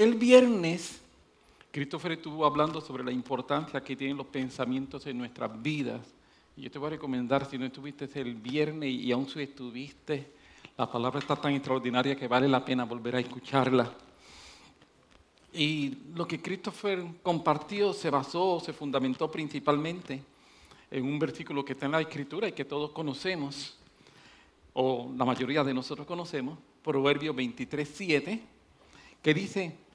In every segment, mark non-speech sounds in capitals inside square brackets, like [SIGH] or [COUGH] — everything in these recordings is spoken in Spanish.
El viernes, Christopher estuvo hablando sobre la importancia que tienen los pensamientos en nuestras vidas. Y yo te voy a recomendar, si no estuviste el viernes y aún si estuviste, la palabra está tan extraordinaria que vale la pena volver a escucharla. Y lo que Christopher compartió se basó, se fundamentó principalmente en un versículo que está en la Escritura y que todos conocemos, o la mayoría de nosotros conocemos, Proverbio 23, 7, que dice,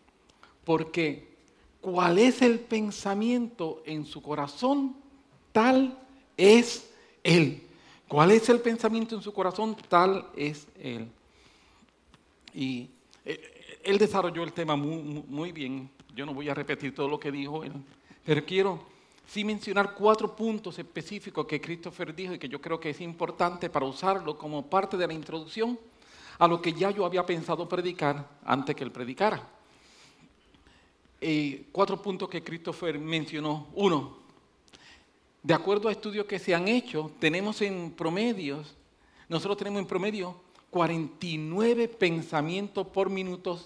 porque cuál es el pensamiento en su corazón, tal es él. ¿Cuál es el pensamiento en su corazón? Tal es él. Y eh, él desarrolló el tema muy, bien. Yo no voy a repetir todo lo que dijo él, pero quiero sí mencionar cuatro puntos específicos que Christopher dijo y que yo creo que es importante para usarlo como parte de la introducción a lo que ya yo había pensado predicar antes que él predicara. Eh, cuatro puntos que Christopher mencionó. Uno, de acuerdo a estudios que se han hecho, tenemos en promedios, nosotros tenemos en promedio 49 pensamientos por minuto,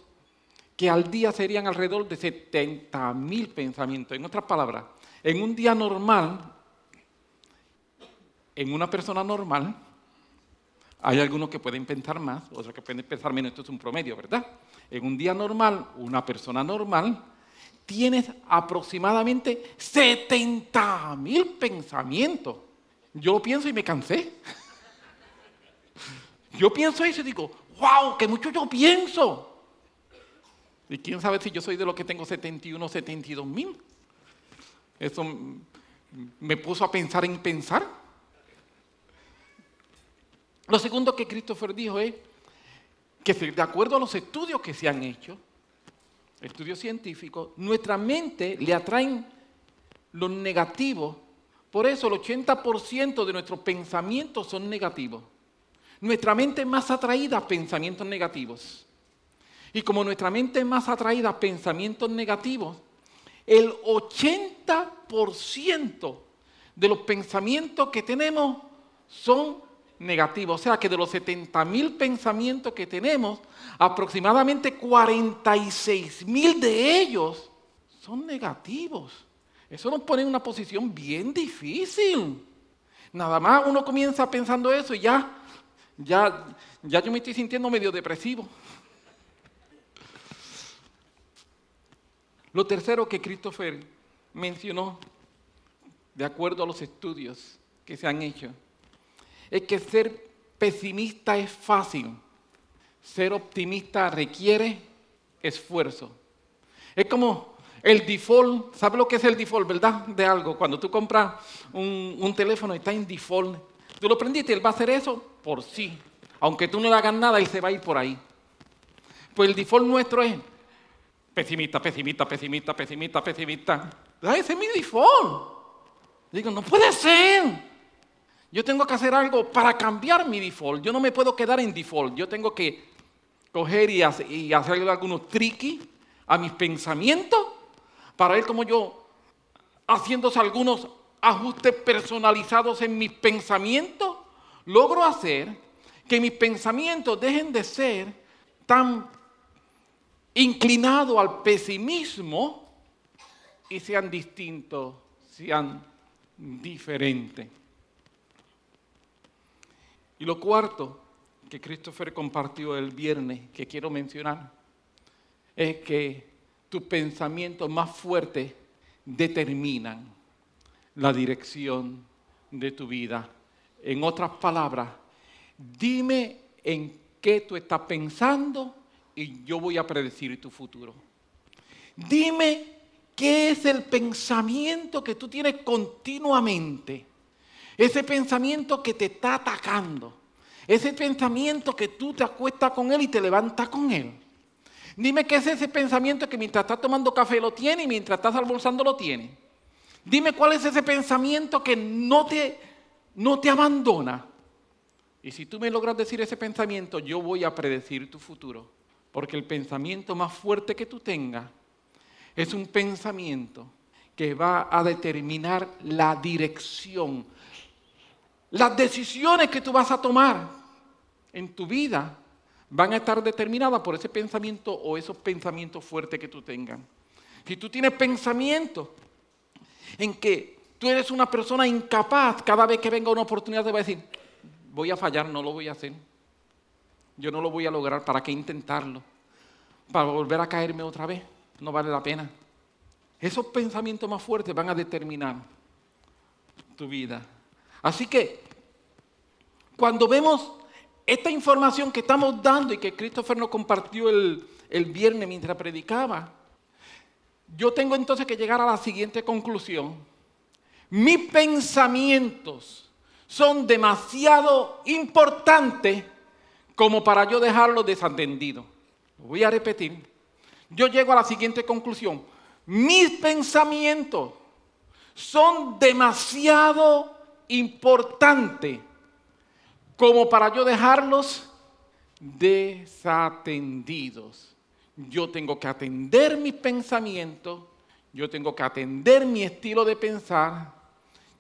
que al día serían alrededor de 70 mil pensamientos. En otras palabras, en un día normal, en una persona normal, hay algunos que pueden pensar más, otros que pueden pensar menos, esto es un promedio, ¿verdad? En un día normal, una persona normal, tienes aproximadamente 70 mil pensamientos. Yo pienso y me cansé. Yo pienso eso y digo, wow, que mucho yo pienso. Y quién sabe si yo soy de los que tengo 71, 72 mil. Eso me puso a pensar en pensar. Lo segundo que Christopher dijo es que de acuerdo a los estudios que se han hecho, estudios científicos, nuestra mente le atraen lo negativo. Por eso el 80% de nuestros pensamientos son negativos. Nuestra mente es más atraída a pensamientos negativos. Y como nuestra mente es más atraída a pensamientos negativos, el 80% de los pensamientos que tenemos son negativo. O sea que de los 70 mil pensamientos que tenemos, aproximadamente 46 mil de ellos son negativos. Eso nos pone en una posición bien difícil. Nada más uno comienza pensando eso y ya, ya, ya yo me estoy sintiendo medio depresivo. Lo tercero que Christopher mencionó, de acuerdo a los estudios que se han hecho, es que ser pesimista es fácil, ser optimista requiere esfuerzo. Es como el default, ¿sabe lo que es el default, verdad? De algo. Cuando tú compras un, teléfono y está en default, tú lo prendiste y él va a hacer eso por sí. Aunque tú no le hagas nada, él se va a ir por ahí. Pues el default nuestro es pesimista, pesimista, pesimista, pesimista, pesimista. Ese es mi default. Digo, no puede ser. Yo tengo que hacer algo para cambiar mi default. Yo no me puedo quedar en default. Yo tengo que coger y, hacer, algunos tricky a mis pensamientos para ver cómo yo, haciéndose algunos ajustes personalizados en mis pensamientos, logro hacer que mis pensamientos dejen de ser tan inclinados al pesimismo y sean distintos, sean diferentes. Y lo cuarto que Christopher compartió el viernes, que quiero mencionar, es que tus pensamientos más fuertes determinan la dirección de tu vida. En otras palabras, dime en qué tú estás pensando y yo voy a predecir tu futuro. Dime qué es el pensamiento que tú tienes continuamente ese pensamiento que te está atacando. Ese pensamiento que tú te acuestas con él y te levantas con él. Dime qué es ese pensamiento que mientras estás tomando café lo tiene y mientras estás almorzando lo tiene. Dime cuál es ese pensamiento que no te, no te abandona. Y si tú me logras decir ese pensamiento, yo voy a predecir tu futuro. Porque el pensamiento más fuerte que tú tengas es un pensamiento que va a determinar la dirección, las decisiones que tú vas a tomar en tu vida van a estar determinadas por ese pensamiento o esos pensamientos fuertes que tú tengas. Si tú tienes pensamiento en que tú eres una persona incapaz, cada vez que venga una oportunidad te va a decir, voy a fallar, no lo voy a hacer. Yo no lo voy a lograr, ¿para qué intentarlo? Para volver a caerme otra vez, no vale la pena. Esos pensamientos más fuertes van a determinar tu vida. Así que, cuando vemos esta información que estamos dando y que Christopher nos compartió el, el viernes mientras predicaba, yo tengo entonces que llegar a la siguiente conclusión. Mis pensamientos son demasiado importantes como para yo dejarlos desatendidos. Lo voy a repetir. Yo llego a la siguiente conclusión. Mis pensamientos son demasiado importantes como para yo dejarlos desatendidos. Yo tengo que atender mis pensamientos, yo tengo que atender mi estilo de pensar,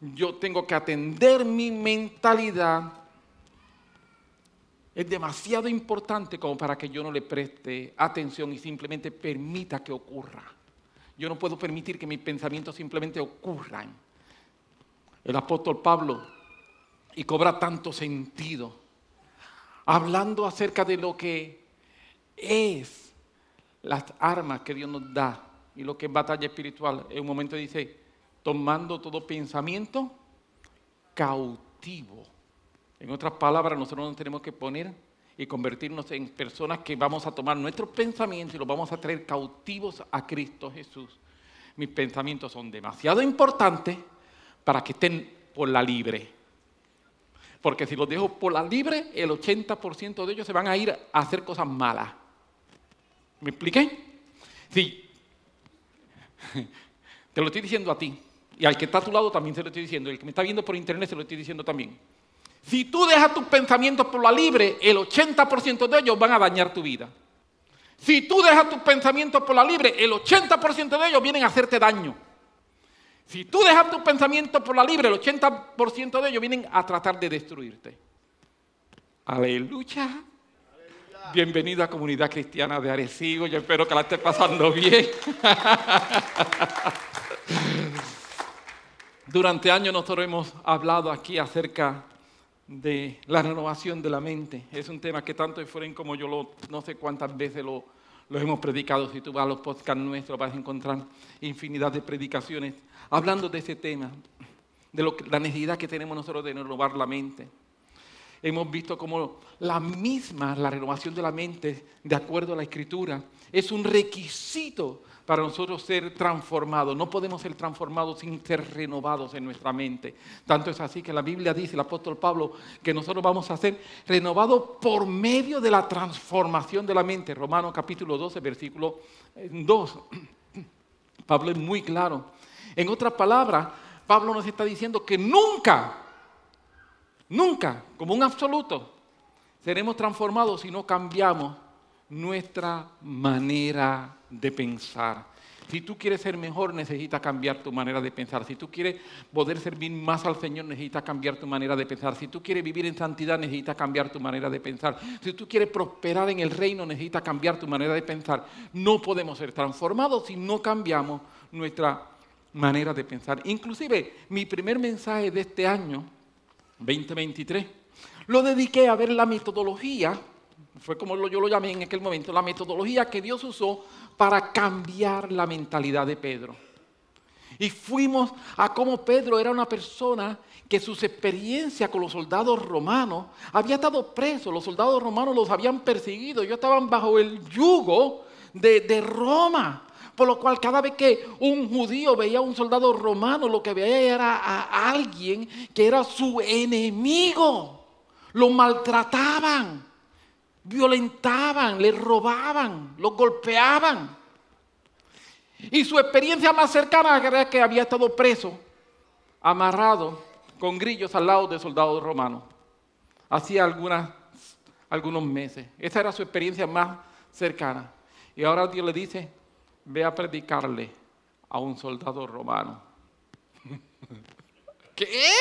yo tengo que atender mi mentalidad. Es demasiado importante como para que yo no le preste atención y simplemente permita que ocurra. Yo no puedo permitir que mis pensamientos simplemente ocurran. El apóstol Pablo, y cobra tanto sentido, hablando acerca de lo que es las armas que Dios nos da y lo que es batalla espiritual. En un momento dice, tomando todo pensamiento cautivo. En otras palabras, nosotros nos tenemos que poner y convertirnos en personas que vamos a tomar nuestros pensamientos y los vamos a traer cautivos a Cristo Jesús. Mis pensamientos son demasiado importantes para que estén por la libre. Porque si los dejo por la libre, el 80% de ellos se van a ir a hacer cosas malas. ¿Me expliqué? Sí. [LAUGHS] Te lo estoy diciendo a ti. Y al que está a tu lado también se lo estoy diciendo. El que me está viendo por internet se lo estoy diciendo también. Si tú dejas tus pensamientos por la libre, el 80% de ellos van a dañar tu vida. Si tú dejas tus pensamientos por la libre, el 80% de ellos vienen a hacerte daño. Si tú dejas tus pensamientos por la libre, el 80% de ellos vienen a tratar de destruirte. Aleluya. Bienvenida a Comunidad Cristiana de Arecibo. Yo espero que la esté pasando bien. [LAUGHS] Durante años nosotros hemos hablado aquí acerca de la renovación de la mente. Es un tema que tanto Efraín como yo lo, no sé cuántas veces lo, hemos predicado. Si tú vas a los podcasts nuestros vas a encontrar infinidad de predicaciones hablando de ese tema, de lo la necesidad que tenemos nosotros de renovar la mente. Hemos visto como la misma, la renovación de la mente, de acuerdo a la escritura, es un requisito para nosotros ser transformados. No podemos ser transformados sin ser renovados en nuestra mente. Tanto es así que la Biblia dice, el apóstol Pablo, que nosotros vamos a ser renovados por medio de la transformación de la mente. Romanos capítulo 12, versículo 2. Eh, [CLEARS THROAT] Pablo es muy claro. En otras palabras, Pablo nos está diciendo que nunca, nunca, como un absoluto, seremos transformados si no cambiamos nuestra manera de pensar. Si tú quieres ser mejor, necesitas cambiar tu manera de pensar. Si tú quieres poder servir más al Señor, necesitas cambiar tu manera de pensar. Si tú quieres vivir en santidad, necesitas cambiar tu manera de pensar. Si tú quieres prosperar en el reino, necesitas cambiar tu manera de pensar. No podemos ser transformados si no cambiamos nuestra manera de pensar. Inclusive, mi primer mensaje de este año, 2023, lo dediqué a ver la metodología fue como yo lo llamé en aquel momento, la metodología que Dios usó para cambiar la mentalidad de Pedro. Y fuimos a cómo Pedro era una persona que sus experiencias con los soldados romanos había estado preso, los soldados romanos los habían perseguido, ellos estaban bajo el yugo de, de Roma. Por lo cual cada vez que un judío veía a un soldado romano, lo que veía era a alguien que era su enemigo. Lo maltrataban violentaban, le robaban, los golpeaban. Y su experiencia más cercana era que había estado preso, amarrado con grillos al lado de soldados romanos. Hacía algunos meses. Esa era su experiencia más cercana. Y ahora Dios le dice, ve a predicarle a un soldado romano. [LAUGHS] ¿Qué?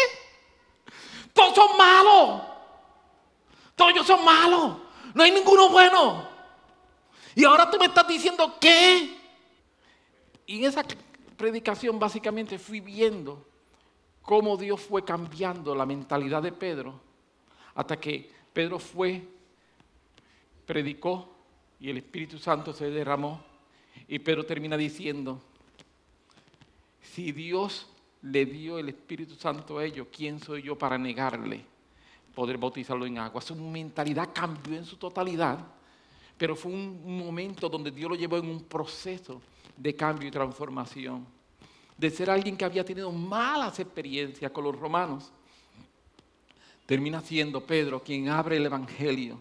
Todos son malos. Todos ellos son malos. No hay ninguno bueno. Y ahora tú me estás diciendo qué. Y en esa predicación básicamente fui viendo cómo Dios fue cambiando la mentalidad de Pedro hasta que Pedro fue, predicó y el Espíritu Santo se derramó y Pedro termina diciendo, si Dios le dio el Espíritu Santo a ellos, ¿quién soy yo para negarle poder bautizarlo en agua? Su mentalidad cambió en su totalidad, pero fue un momento donde Dios lo llevó en un proceso de cambio y transformación. De ser alguien que había tenido malas experiencias con los romanos, termina siendo Pedro quien abre el Evangelio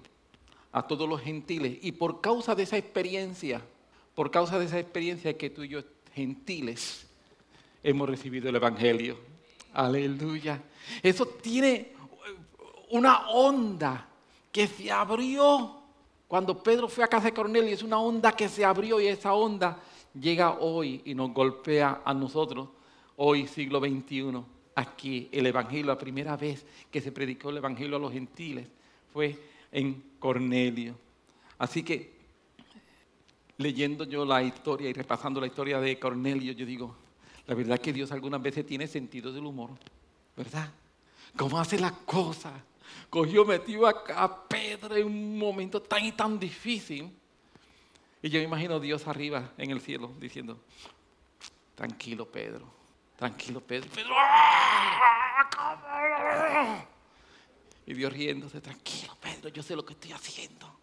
a todos los gentiles. Y por causa de esa experiencia, por causa de esa experiencia que tú y yo, gentiles, hemos recibido el Evangelio. Aleluya. Eso tiene una onda que se abrió cuando Pedro fue a casa de Cornelio. Es una onda que se abrió y esa onda llega hoy y nos golpea a nosotros, hoy siglo XXI. Aquí el Evangelio, la primera vez que se predicó el Evangelio a los gentiles fue en Cornelio. Así que leyendo yo la historia y repasando la historia de Cornelio, yo digo, la verdad es que Dios algunas veces tiene sentido del humor, ¿verdad? ¿Cómo hace las cosas? Cogió, metió a, Pedro en un momento tan y tan difícil. Y yo me imagino Dios arriba en el cielo diciendo, tranquilo Pedro, tranquilo Pedro. Pedro ¡ah! Y Dios riéndose, tranquilo Pedro, yo sé lo que estoy haciendo.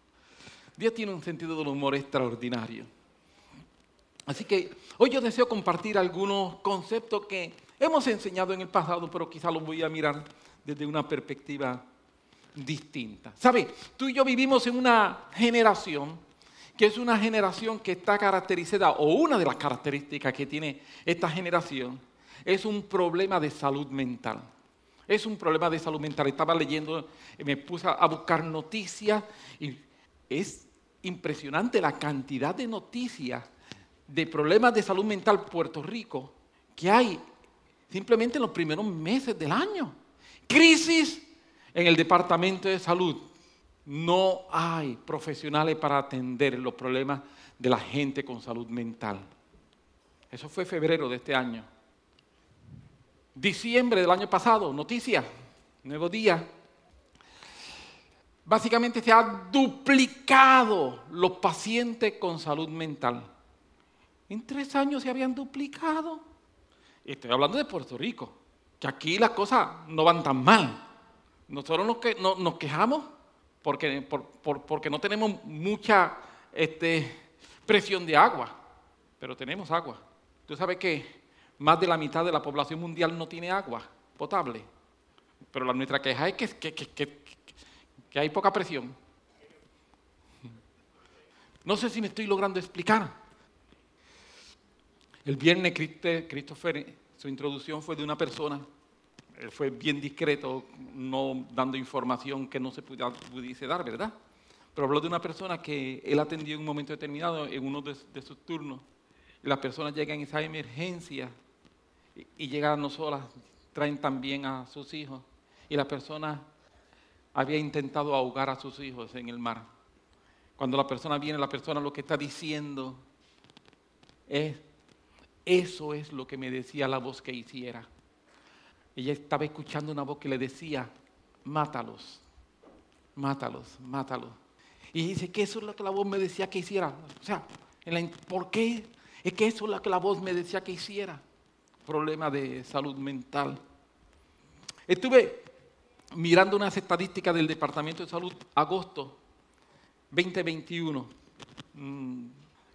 Dios tiene un sentido del humor extraordinario. Así que hoy yo deseo compartir algunos conceptos que hemos enseñado en el pasado, pero quizá los voy a mirar desde una perspectiva distinta. ¿Sabe? Tú y yo vivimos en una generación que es una generación que está caracterizada, o una de las características que tiene esta generación, es un problema de salud mental. Es un problema de salud mental. Estaba leyendo, me puse a buscar noticias y es impresionante la cantidad de noticias de problemas de salud mental en Puerto Rico que hay simplemente en los primeros meses del año. Crisis en el Departamento de Salud. No hay profesionales para atender los problemas de la gente con salud mental. Eso fue febrero de este año. Diciembre del año pasado, noticia, nuevo día. Básicamente se ha duplicado los pacientes con salud mental. En tres años se habían duplicado. Estoy hablando de Puerto Rico, que aquí las cosas no van tan mal. Nosotros nos, que, nos quejamos porque, porque no tenemos mucha este, presión de agua, pero tenemos agua. Tú sabes que más de la mitad de la población mundial no tiene agua potable, pero la nuestra queja es que, que hay poca presión. No sé si me estoy logrando explicar. El viernes Christopher, su introducción fue de una persona, él fue bien discreto, no dando información que no se pudiese dar, ¿verdad? Pero habló de una persona que él atendió en un momento determinado, en uno de, sus turnos, y las personas llegan en esa emergencia y, llegan no solas, traen también a sus hijos, y la persona había intentado ahogar a sus hijos en el mar. Cuando la persona viene, la persona lo que está diciendo es eso es lo que me decía la voz que hiciera. Ella estaba escuchando una voz que le decía, mátalos, mátalos, mátalos. Y dice que eso es lo que la voz me decía que hiciera. O sea, ¿por qué? Es que eso es lo que la voz me decía que hiciera. Problema de salud mental. Estuve mirando unas estadísticas del Departamento de Salud, agosto 2021.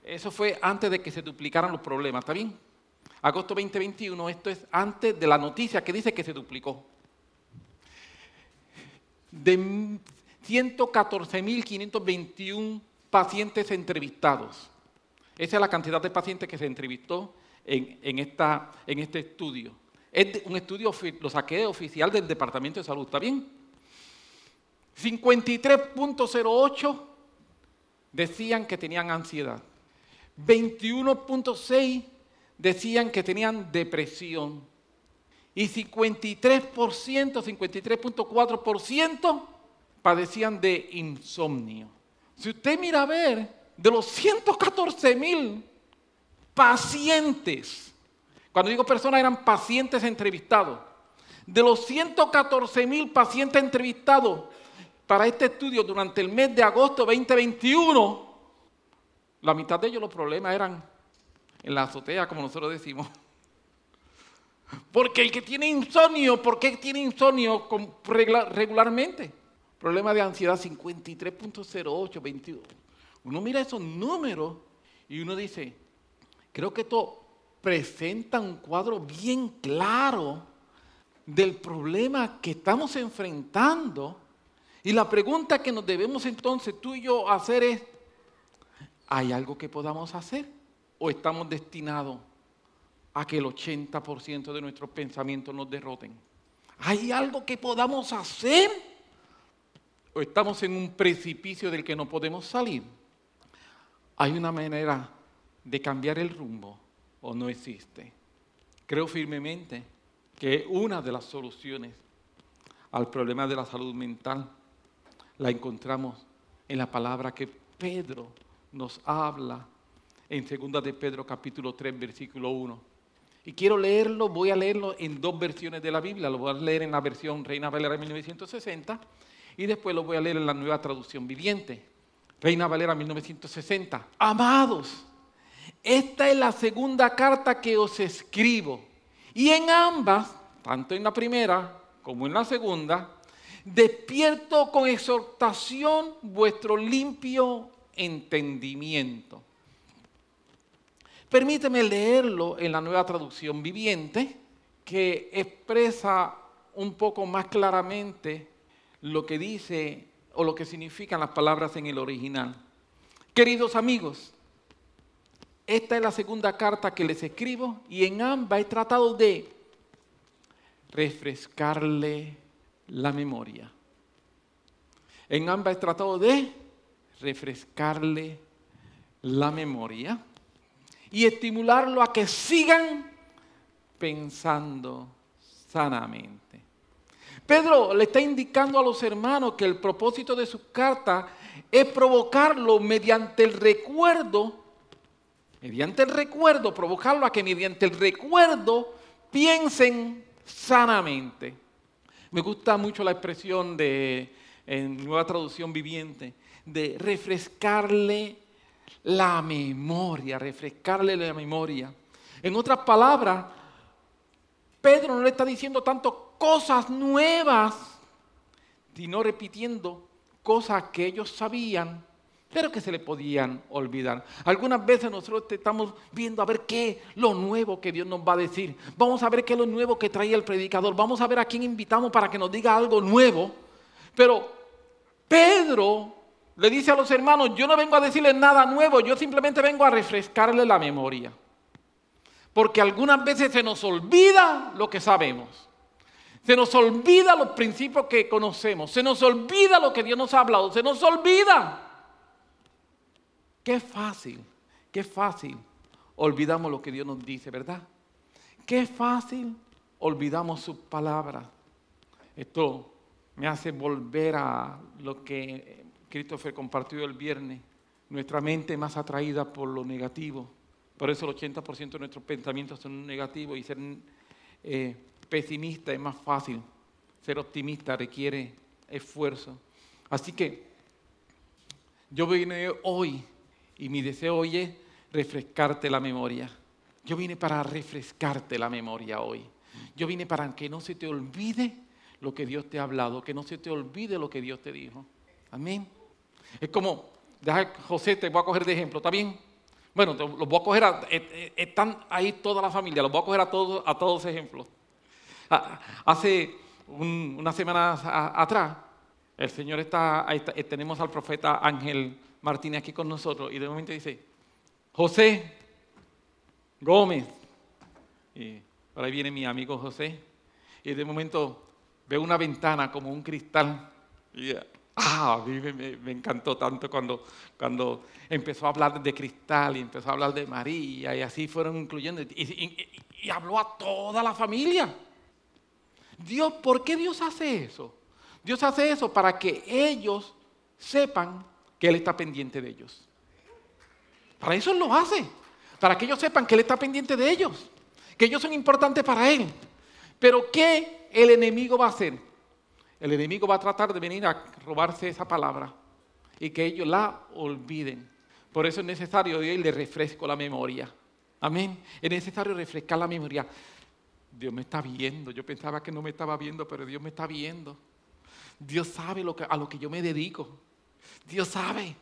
Eso fue antes de que se duplicaran los problemas, ¿está bien? Agosto 2021, esto es antes de la noticia que dice que se duplicó. De 114.521 pacientes entrevistados. Esa es la cantidad de pacientes que se entrevistó en, esta, en este estudio. Es un estudio, lo saqué oficial del Departamento de Salud, ¿está bien? 53.08 decían que tenían ansiedad. 21.6 decían que tenían depresión y 53%, 53.4% padecían de insomnio. Si usted mira a ver, de los 114 mil pacientes, cuando digo personas eran pacientes entrevistados, de los 114 mil pacientes entrevistados para este estudio durante el mes de agosto 2021, la mitad de ellos los problemas eran en la azotea, como nosotros decimos. Porque el que tiene insomnio, ¿por qué tiene insomnio regularmente? Problema de ansiedad 53.08, 21. Uno mira esos números y uno dice, creo que esto presenta un cuadro bien claro del problema que estamos enfrentando. Y la pregunta que nos debemos entonces tú y yo hacer es, ¿hay algo que podamos hacer? ¿O estamos destinados a que el 80% de nuestros pensamientos nos derroten? ¿Hay algo que podamos hacer? ¿O estamos en un precipicio del que no podemos salir? ¿Hay una manera de cambiar el rumbo o no existe? Creo firmemente que una de las soluciones al problema de la salud mental la encontramos en la palabra que Pedro nos habla en 2 de Pedro capítulo 3 versículo 1. Y quiero leerlo, voy a leerlo en dos versiones de la Biblia, lo voy a leer en la versión Reina Valera de 1960 y después lo voy a leer en la nueva traducción viviente. Reina Valera 1960. Amados, esta es la segunda carta que os escribo. Y en ambas, tanto en la primera como en la segunda, despierto con exhortación vuestro limpio entendimiento. Permíteme leerlo en la nueva traducción viviente, que expresa un poco más claramente lo que dice o lo que significan las palabras en el original. Queridos amigos, esta es la segunda carta que les escribo y en ambas he tratado de refrescarle la memoria. En ambas he tratado de refrescarle la memoria y estimularlo a que sigan pensando sanamente. Pedro le está indicando a los hermanos que el propósito de su carta es provocarlo mediante el recuerdo, mediante el recuerdo, provocarlo a que mediante el recuerdo piensen sanamente. Me gusta mucho la expresión de, en nueva traducción viviente, de refrescarle la memoria, refrescarle la memoria. En otras palabras, Pedro no le está diciendo tanto cosas nuevas, sino repitiendo cosas que ellos sabían, pero que se le podían olvidar. Algunas veces nosotros estamos viendo a ver qué es lo nuevo que Dios nos va a decir. Vamos a ver qué es lo nuevo que trae el predicador. Vamos a ver a quién invitamos para que nos diga algo nuevo. Pero Pedro le dice a los hermanos, yo no vengo a decirles nada nuevo, yo simplemente vengo a refrescarle la memoria. Porque algunas veces se nos olvida lo que sabemos. Se nos olvida los principios que conocemos. Se nos olvida lo que Dios nos ha hablado. Se nos olvida. Qué fácil, qué fácil olvidamos lo que Dios nos dice, ¿verdad? Qué fácil olvidamos sus palabras. Esto me hace volver a lo que Christopher compartió el viernes. Nuestra mente más atraída por lo negativo. Por eso el 80% de nuestros pensamientos son negativos y ser eh, pesimista es más fácil, ser optimista requiere esfuerzo. Así que yo vine hoy y mi deseo hoy es refrescarte la memoria. Yo vine para refrescarte la memoria hoy. Yo vine para que no se te olvide lo que Dios te ha hablado, que no se te olvide lo que Dios te dijo. Amén. Es como, deja José, te voy a coger de ejemplo, ¿está bien? Bueno, los voy a coger, eh, eh, están ahí toda la familia, los voy a coger a todos, a todos ejemplos. Ah, hace unas semanas atrás, el Señor está, eh, tenemos al profeta Ángel Martínez aquí con nosotros y de momento dice, José Gómez, y ahí viene mi amigo José, y de momento veo una ventana como un cristal y ah, a mí me, encantó tanto cuando, cuando empezó a hablar de cristal y empezó a hablar de María y así fueron incluyendo y habló a toda la familia. Dios, ¿por qué Dios hace eso? Dios hace eso para que ellos sepan que Él está pendiente de ellos. Para eso Él lo hace, para que ellos sepan que Él está pendiente de ellos, que ellos son importantes para Él. Pero ¿qué el enemigo va a hacer? El enemigo va a tratar de venir a robarse esa palabra y que ellos la olviden. Por eso es necesario hoy le refresco la memoria. Amén. Es necesario refrescar la memoria. Dios me está viendo. Yo pensaba que no me estaba viendo, pero Dios me está viendo. Dios sabe a lo que yo me dedico. Dios sabe.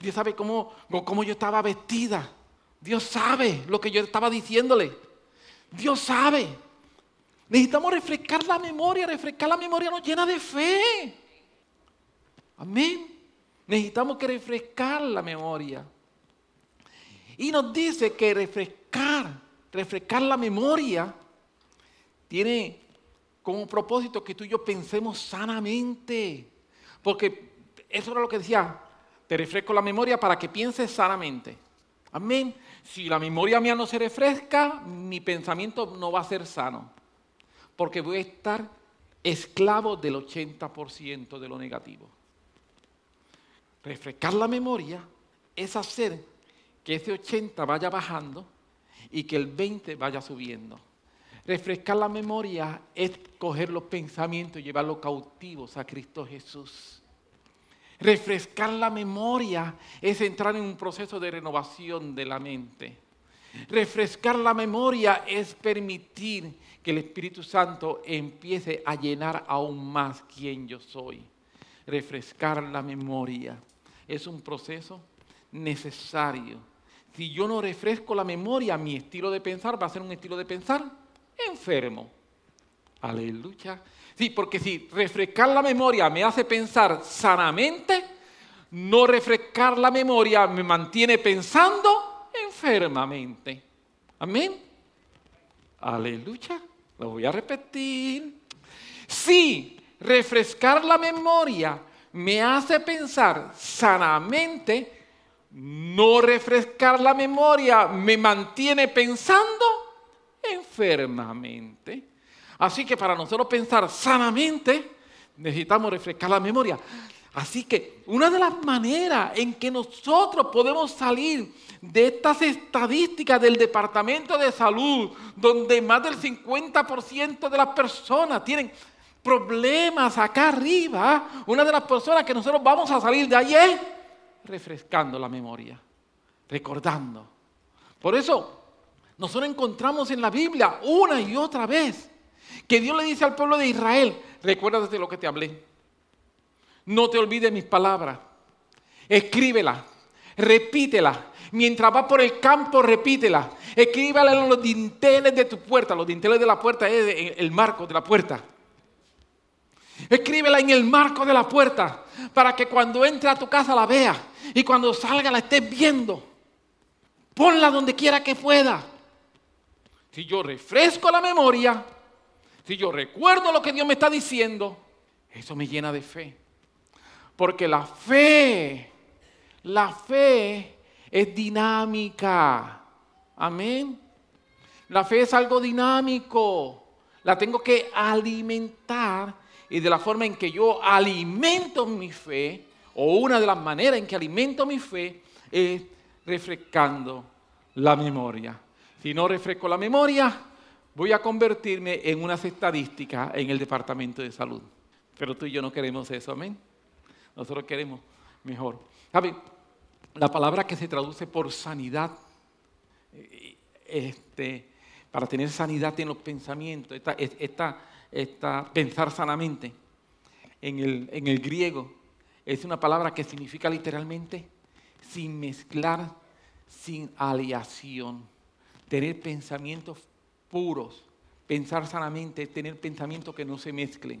Dios sabe cómo, cómo yo estaba vestida. Dios sabe lo que yo estaba diciéndole. Dios sabe. Necesitamos refrescar la memoria. Refrescar la memoria nos llena de fe. Amén. Necesitamos que refrescar la memoria. Y nos dice que refrescar, refrescar la memoria, tiene como propósito que tú y yo pensemos sanamente. Porque eso era lo que decía, te refresco la memoria para que pienses sanamente. Amén. Si la memoria mía no se refresca, mi pensamiento no va a ser sano. Porque voy a estar esclavo del 80% de lo negativo. Refrescar la memoria es hacer que ese 80 vaya bajando y que el 20 vaya subiendo. Refrescar la memoria es coger los pensamientos y llevarlos cautivos a Cristo Jesús. Refrescar la memoria es entrar en un proceso de renovación de la mente. Refrescar la memoria es permitir que el Espíritu Santo empiece a llenar aún más quien yo soy. Refrescar la memoria es un proceso necesario. Si yo no refresco la memoria, mi estilo de pensar va a ser un estilo de pensar enfermo. Aleluya. Sí, porque si refrescar la memoria me hace pensar sanamente, no refrescar la memoria me mantiene pensando enfermamente. Amén. Aleluya. Lo voy a repetir. Si refrescar la memoria me hace pensar sanamente, no refrescar la memoria me mantiene pensando enfermamente. Así que para nosotros pensar sanamente, necesitamos refrescar la memoria. Así que una de las maneras en que nosotros podemos salir de estas estadísticas del Departamento de Salud, donde más del 50% de las personas tienen problemas acá arriba, una de las personas que nosotros vamos a salir de ahí es refrescando la memoria, recordando. Por eso, nosotros encontramos en la Biblia una y otra vez que Dios le dice al pueblo de Israel, recuérdate de lo que te hablé. No te olvides mis palabras. Escríbela, repítela. Mientras vas por el campo, repítela. Escríbela en los dinteles de tu puerta. Los dinteles de la puerta es el marco de la puerta. Escríbela en el marco de la puerta para que cuando entre a tu casa la vea y cuando salga la estés viendo. Ponla donde quiera que pueda. Si yo refresco la memoria, si yo recuerdo lo que Dios me está diciendo, eso me llena de fe. Porque la fe, la fe es dinámica. Amén. La fe es algo dinámico. La tengo que alimentar y de la forma en que yo alimento mi fe, o una de las maneras en que alimento mi fe, es refrescando la memoria. Si no refresco la memoria, voy a convertirme en unas estadísticas en el Departamento de Salud. Pero tú y yo no queremos eso, amén. Nosotros queremos mejor. ¿Sabe? La palabra que se traduce por sanidad, eh, este, para tener sanidad en los pensamientos, esta, esta, esta pensar sanamente, en el, en el griego, es una palabra que significa literalmente sin mezclar, sin aleación, tener pensamientos puros, pensar sanamente, tener pensamientos que no se mezclen.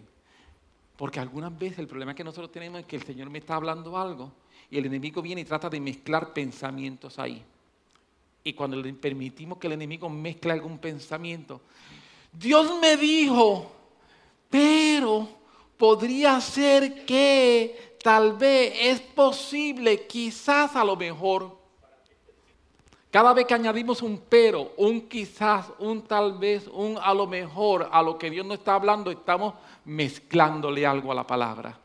Porque algunas veces el problema que nosotros tenemos es que el Señor me está hablando algo y el enemigo viene y trata de mezclar pensamientos ahí. Y cuando le permitimos que el enemigo mezcle algún pensamiento, Dios me dijo, pero podría ser que tal vez es posible, quizás a lo mejor. Cada vez que añadimos un pero, un quizás, un tal vez, un a lo mejor, a lo que Dios no está hablando, estamos mezclándole algo a la palabra.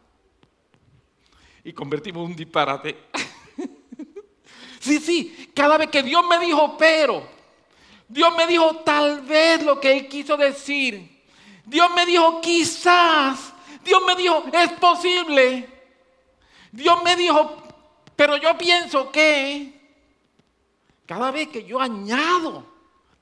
y convertimos un disparate. [LAUGHS] sí, sí, cada vez que Dios me dijo pero, Dios me dijo tal vez lo que Él quiso decir, Dios me dijo quizás, Dios me dijo es posible, Dios me dijo, pero yo pienso que cada vez que yo añado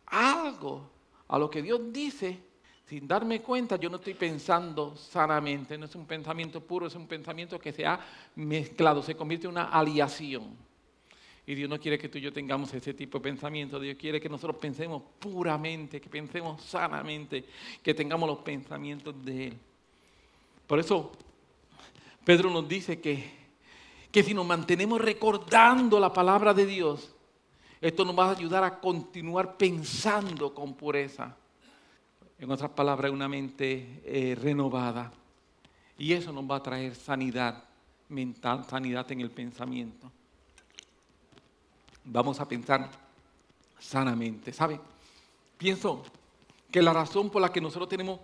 algo a lo que Dios dice, sin darme cuenta, yo no estoy pensando sanamente, no es un pensamiento puro, es un pensamiento que se ha mezclado, se convierte en una aliación. Y Dios no quiere que tú y yo tengamos ese tipo de pensamiento, Dios quiere que nosotros pensemos puramente, que pensemos sanamente, que tengamos los pensamientos de Él. Por eso Pedro nos dice que, que si nos mantenemos recordando la palabra de Dios, esto nos va a ayudar a continuar pensando con pureza en otras palabras, una mente eh, renovada. Y eso nos va a traer sanidad mental, sanidad en el pensamiento. Vamos a pensar sanamente. ¿Sabe? Pienso que la razón por la que nosotros tenemos,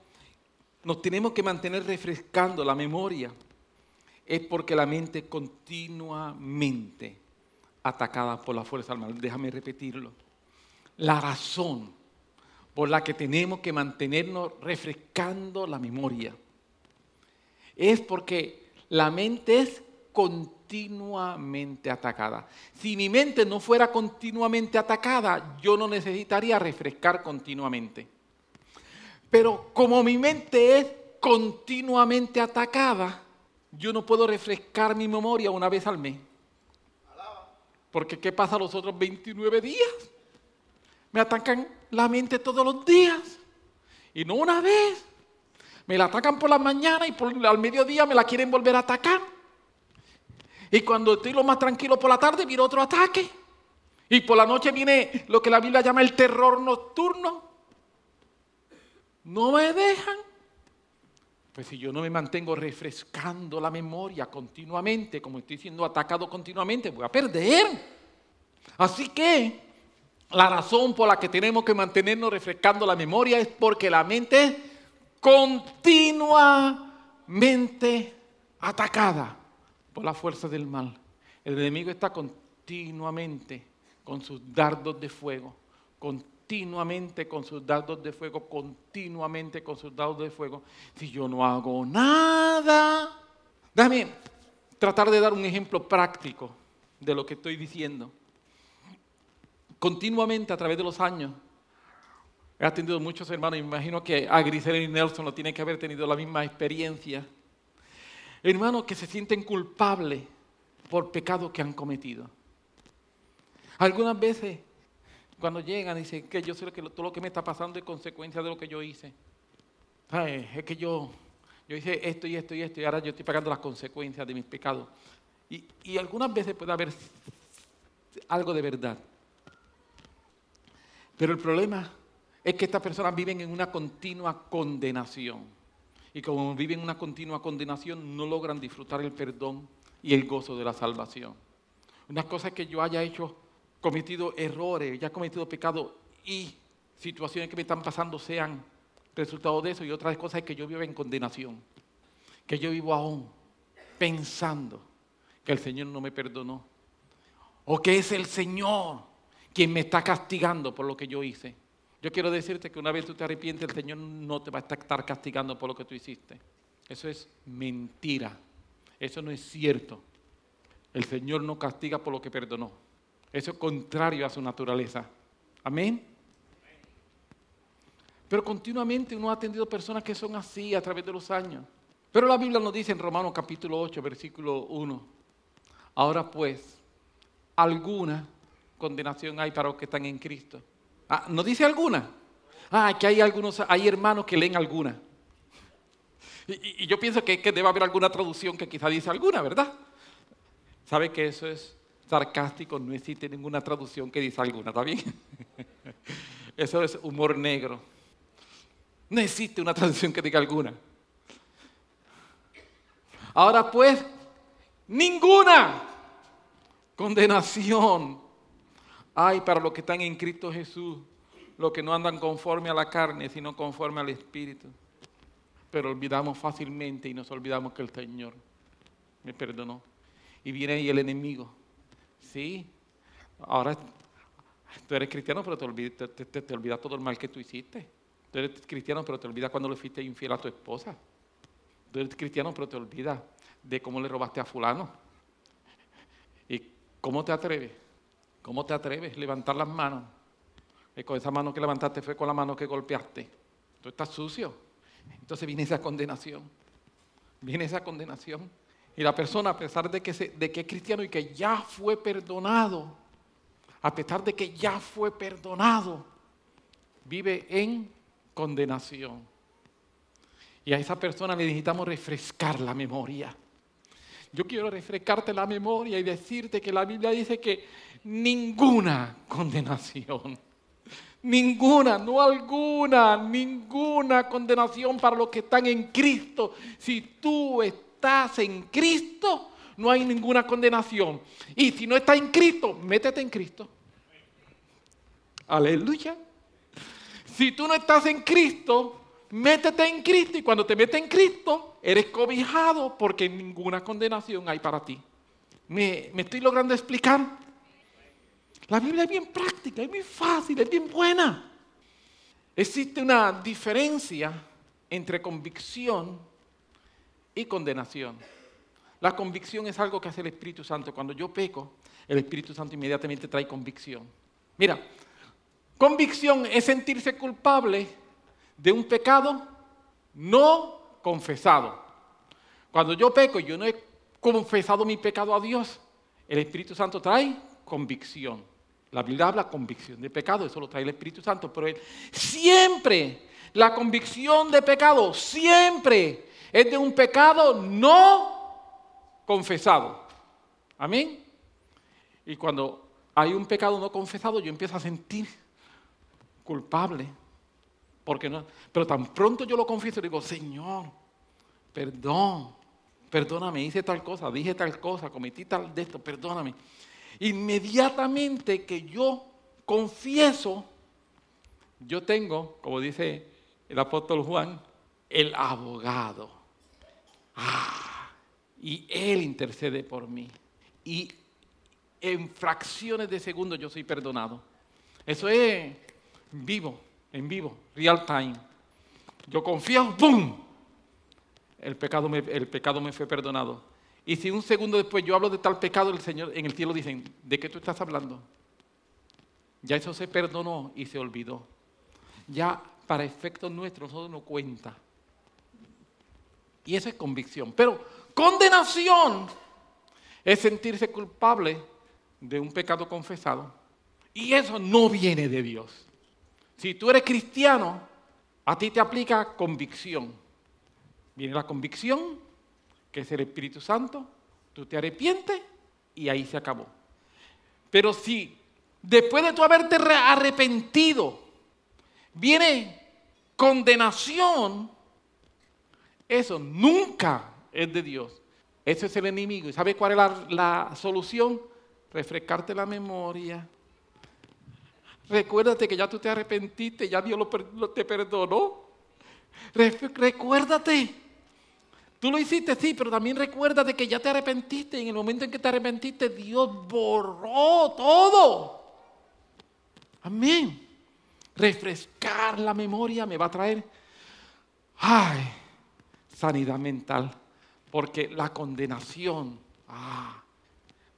nos tenemos que mantener refrescando la memoria es porque la mente continuamente atacada por la fuerza del mal. Déjame repetirlo. La razón por la que tenemos que mantenernos refrescando la memoria. Es porque la mente es continuamente atacada. Si mi mente no fuera continuamente atacada, yo no necesitaría refrescar continuamente. Pero como mi mente es continuamente atacada, yo no puedo refrescar mi memoria una vez al mes. Porque ¿qué pasa los otros 29 días? Me atacan la mente todos los días. Y no una vez. Me la atacan por la mañana y por, al mediodía me la quieren volver a atacar. Y cuando estoy lo más tranquilo por la tarde, viene otro ataque. Y por la noche viene lo que la Biblia llama el terror nocturno. No me dejan. Pues si yo no me mantengo refrescando la memoria continuamente, como estoy siendo atacado continuamente, voy a perder. Así que la razón por la que tenemos que mantenernos refrescando la memoria es porque la mente continuamente atacada por la fuerza del mal. El enemigo está continuamente con sus dardos de fuego, continuamente con sus dardos de fuego, continuamente con sus dardos de fuego. Si yo no hago nada, déjame tratar de dar un ejemplo práctico de lo que estoy diciendo continuamente a través de los años. He atendido muchos hermanos, imagino que a Grisel y Nelson lo tienen que haber tenido la misma experiencia. Hermanos que se sienten culpables por pecados que han cometido. Algunas veces, cuando llegan, dicen que yo sé que todo lo que me está pasando es consecuencia de lo que yo hice. es que yo, yo hice esto y esto y esto, y ahora yo estoy pagando las consecuencias de mis pecados. Y, y algunas veces puede haber algo de verdad. Pero el problema es que estas personas viven en una continua condenación. Y como viven en una continua condenación, no logran disfrutar el perdón y el gozo de la salvación. Una cosa que yo haya hecho, cometido errores, ya cometido pecados y situaciones que me están pasando sean resultado de eso. Y otra cosa es que yo vivo en condenación. Que yo vivo aún pensando que el Señor no me perdonó. O que es el Señor quien me está castigando por lo que yo hice. Yo quiero decirte que una vez tú te arrepientes, el Señor no te va a estar castigando por lo que tú hiciste. Eso es mentira. Eso no es cierto. El Señor no castiga por lo que perdonó. Eso es contrario a su naturaleza. Amén. Pero continuamente uno ha atendido personas que son así a través de los años. Pero la Biblia nos dice en Romanos capítulo 8, versículo 1. Ahora pues, alguna condenación hay para los que están en Cristo? Ah, ¿No dice alguna? Ah, que hay algunos, hay hermanos que leen alguna. Y, yo pienso que, que, debe haber alguna traducción que quizá dice alguna, ¿verdad? ¿Sabe que eso es sarcástico? No existe ninguna traducción que dice alguna, ¿está bien? [LAUGHS] Eso es humor negro. No existe una traducción que diga alguna. Ahora pues, ninguna condenación hay para los que están en Cristo Jesús, los que no andan conforme a la carne, sino conforme al Espíritu. Pero olvidamos fácilmente y nos olvidamos que el Señor me perdonó. y viene ahí el enemigo. Sí, ahora tú eres cristiano, pero te olvidas, todo el mal que tú hiciste. Tú eres cristiano, pero te olvidas cuando le fuiste infiel a tu esposa. Tú eres cristiano, pero te olvidas de cómo le robaste a fulano. ¿Y cómo te atreves? ¿Cómo te atreves? Levantar las manos. Y con esa mano que levantaste fue con la mano que golpeaste. Tú estás sucio. Entonces viene esa condenación. Viene esa condenación. Y la persona, a pesar de que, es cristiano y que ya fue perdonado, a pesar de que ya fue perdonado, vive en condenación. Y a esa persona le necesitamos refrescar la memoria. Yo quiero refrescarte la memoria y decirte que la Biblia dice que ninguna condenación, ninguna, no alguna, ninguna condenación para los que están en Cristo. Si tú estás en Cristo, no hay ninguna condenación. Y si no estás en Cristo, métete en Cristo. Aleluya. Si tú no estás en Cristo, métete en Cristo y cuando te metes en Cristo, eres cobijado porque ninguna condenación hay para ti. ¿Me, estoy logrando explicar? La Biblia es bien práctica, es muy fácil, es bien buena. Existe una diferencia entre convicción y condenación. La convicción es algo que hace el Espíritu Santo. Cuando yo peco, el Espíritu Santo inmediatamente trae convicción. Mira, convicción es sentirse culpable de un pecado no confesado. Cuando yo peco y yo no he confesado mi pecado a Dios, el Espíritu Santo trae convicción. La Biblia habla convicción de pecado, eso lo trae el Espíritu Santo, pero él, siempre la convicción de pecado, siempre es de un pecado no confesado. Amén. Y cuando hay un pecado no confesado, yo empiezo a sentir culpable porque no, pero tan pronto yo lo confieso, digo, Señor, perdón, perdóname, hice tal cosa, dije tal cosa, cometí tal de esto, perdóname. Inmediatamente que yo confieso, yo tengo, como dice el apóstol Juan, el abogado. Y él intercede por mí. Y en fracciones de segundos yo soy perdonado. Eso es vivo en vivo, real time. Yo confío, ¡pum! El pecado, me, el pecado me fue perdonado. Y si un segundo después yo hablo de tal pecado, el Señor en el cielo dicen, ¿de qué tú estás hablando? Ya eso se perdonó y se olvidó. Ya para efectos nuestros no cuenta. Y esa es convicción. Pero condenación es sentirse culpable de un pecado confesado. Y eso no viene de Dios. Si tú eres cristiano, a ti te aplica convicción. Viene la convicción, que es el Espíritu Santo, tú te arrepientes y ahí se acabó. Pero si después de tú haberte arrepentido, viene condenación, eso nunca es de Dios. Ese es el enemigo. ¿Y sabe cuál es la, solución? Refrescarte la memoria, Recuérdate que ya tú te arrepentiste, ya Dios lo, te perdonó. recuérdate. Tú lo hiciste, sí, pero también recuérdate que ya te arrepentiste y en el momento en que te arrepentiste, Dios borró todo. Amén. Refrescar la memoria me va a traer, ay, sanidad mental. Porque la condenación, ah,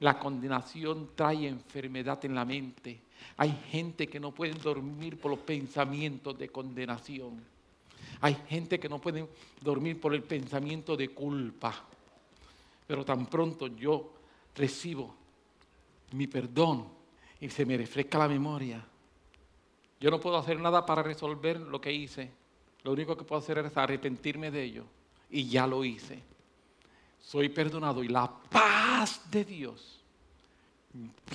la condenación trae enfermedad en la mente hay gente que no puede dormir por los pensamientos de condenación. Hay gente que no puede dormir por el pensamiento de culpa. Pero tan pronto yo recibo mi perdón y se me refresca la memoria, yo no puedo hacer nada para resolver lo que hice. Lo único que puedo hacer es arrepentirme de ello. Y ya lo hice. Soy perdonado y la paz de Dios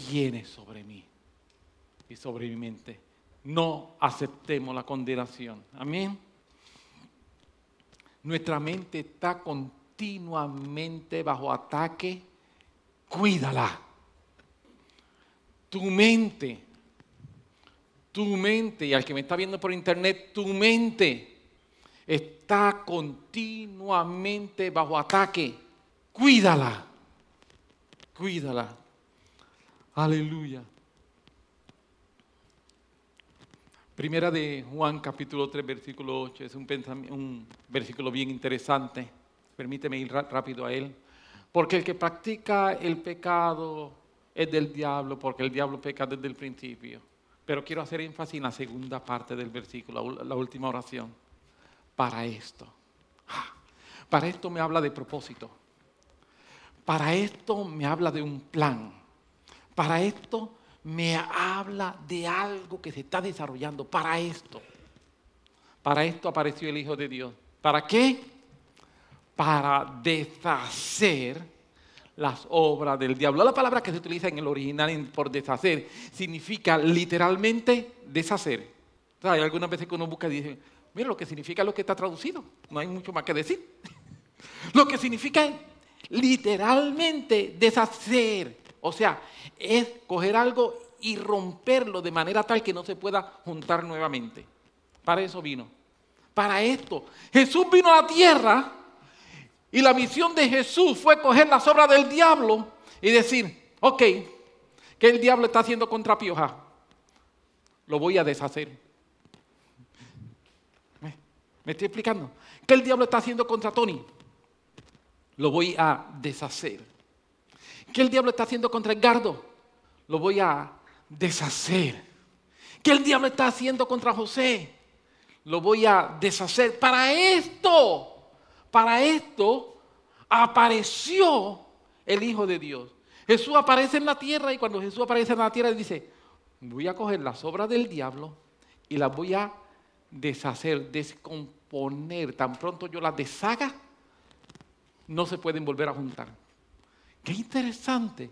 viene sobre mí y sobre mi mente. No aceptemos la condenación. Amén. Nuestra mente está continuamente bajo ataque. Cuídala. Tu mente, tu mente, y al que me está viendo por internet, tu mente está continuamente bajo ataque. Cuídala. cuídala. Aleluya. Primera de Juan capítulo 3 versículo 8 es un, un versículo bien interesante. Permíteme ir rápido a él. Porque el que practica el pecado es del diablo, porque el diablo peca desde el principio. Pero quiero hacer énfasis en la segunda parte del versículo, la última oración. Para esto. Ah, para esto me habla de propósito. Para esto me habla de un plan. Para esto me habla de algo que se está desarrollando para esto. Para esto apareció el Hijo de Dios. ¿Para qué? Para deshacer las obras del diablo. La palabra que se utiliza en el original por deshacer significa literalmente deshacer. hay algunas veces que uno busca y dice, mira lo que significa lo que está traducido. No hay mucho más que decir. [LAUGHS] lo que significa literalmente deshacer. O sea, es coger algo y romperlo de manera tal que no se pueda juntar nuevamente. Para eso vino. Para esto. Jesús vino a la tierra y la misión de Jesús fue coger las obras del diablo y decir, ok, ¿qué el diablo está haciendo contra Pioja? Lo voy a deshacer. ¿Me estoy explicando? ¿Qué el diablo está haciendo contra Tony? Lo voy a deshacer. ¿Qué el diablo está haciendo contra Edgardo? Lo voy a deshacer. ¿Qué el diablo está haciendo contra José? Lo voy a deshacer. Para esto, para esto apareció el Hijo de Dios. Jesús aparece en la tierra y cuando Jesús aparece en la tierra dice, voy a coger las obras del diablo y las voy a deshacer, descomponer. Tan pronto yo las deshaga, no se pueden volver a juntar. Qué interesante.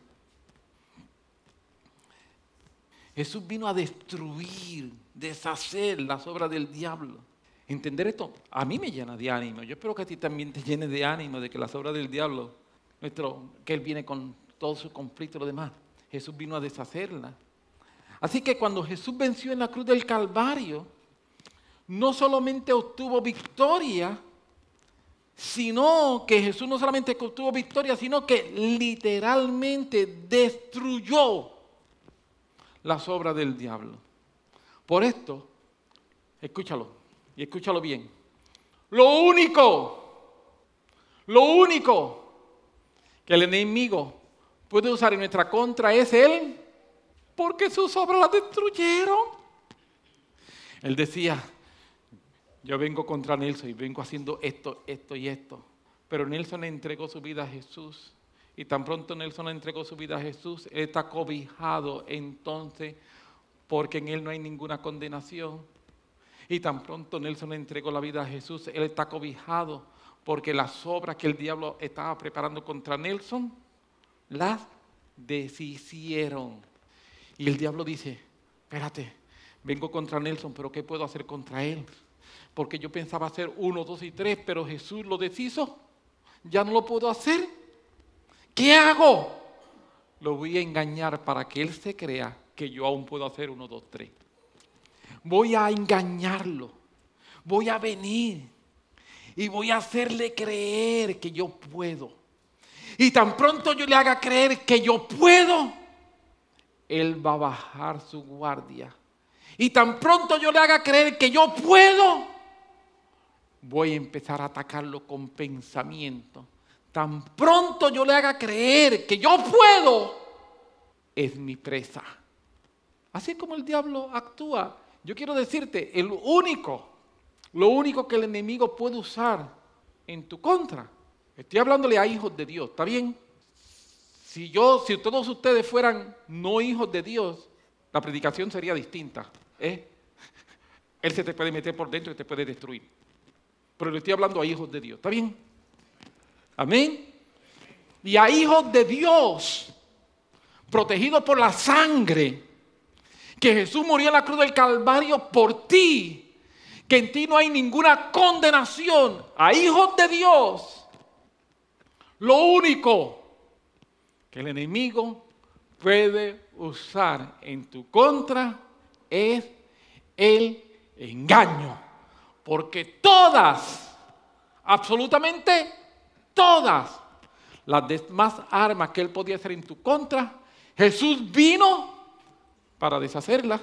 Jesús vino a destruir, deshacer las obras del diablo. Entender esto a mí me llena de ánimo. Yo espero que a ti también te llene de ánimo de que las obras del diablo, nuestro, que Él viene con todo su conflicto y lo demás, Jesús vino a deshacerla. Así que cuando Jesús venció en la cruz del Calvario, no solamente obtuvo victoria, sino que Jesús no solamente obtuvo victoria, sino que literalmente destruyó las obras del diablo. Por esto, escúchalo y escúchalo bien. Lo único, lo único que el enemigo puede usar en nuestra contra es él, porque sus obras las destruyeron. Él decía, yo vengo contra Nelson y vengo haciendo esto, esto y esto. Pero Nelson entregó su vida a Jesús. Y tan pronto Nelson entregó su vida a Jesús, él está cobijado entonces porque en él no hay ninguna condenación. Y tan pronto Nelson entregó la vida a Jesús, él está cobijado porque las obras que el diablo estaba preparando contra Nelson, las deshicieron. Y el diablo dice, espérate, vengo contra Nelson, pero ¿qué puedo hacer contra él? Porque yo pensaba hacer uno, dos y tres, pero Jesús lo deshizo. Ya no lo puedo hacer. ¿Qué hago? Lo voy a engañar para que Él se crea que yo aún puedo hacer uno, dos, tres. Voy a engañarlo. Voy a venir y voy a hacerle creer que yo puedo. Y tan pronto yo le haga creer que yo puedo, Él va a bajar su guardia. Y tan pronto yo le haga creer que yo puedo, voy a empezar a atacarlo con pensamiento. Tan pronto yo le haga creer que yo puedo, es mi presa. Así como el diablo actúa. Yo quiero decirte, el único, lo único que el enemigo puede usar en tu contra, estoy hablándole a hijos de Dios, ¿está bien? Si yo, si todos ustedes fueran no hijos de Dios, la predicación sería distinta. ¿Eh? Él se te puede meter por dentro y te puede destruir pero le estoy hablando a hijos de Dios. ¿Está bien? Amén. Y a hijos de Dios, protegidos por la sangre, que Jesús murió en la cruz del Calvario por ti, que en ti no hay ninguna condenación, a hijos de Dios. Lo único que el enemigo puede usar en tu contra es el engaño. Porque todas, absolutamente todas las demás armas que él podía hacer en tu contra, Jesús vino para deshacerlas.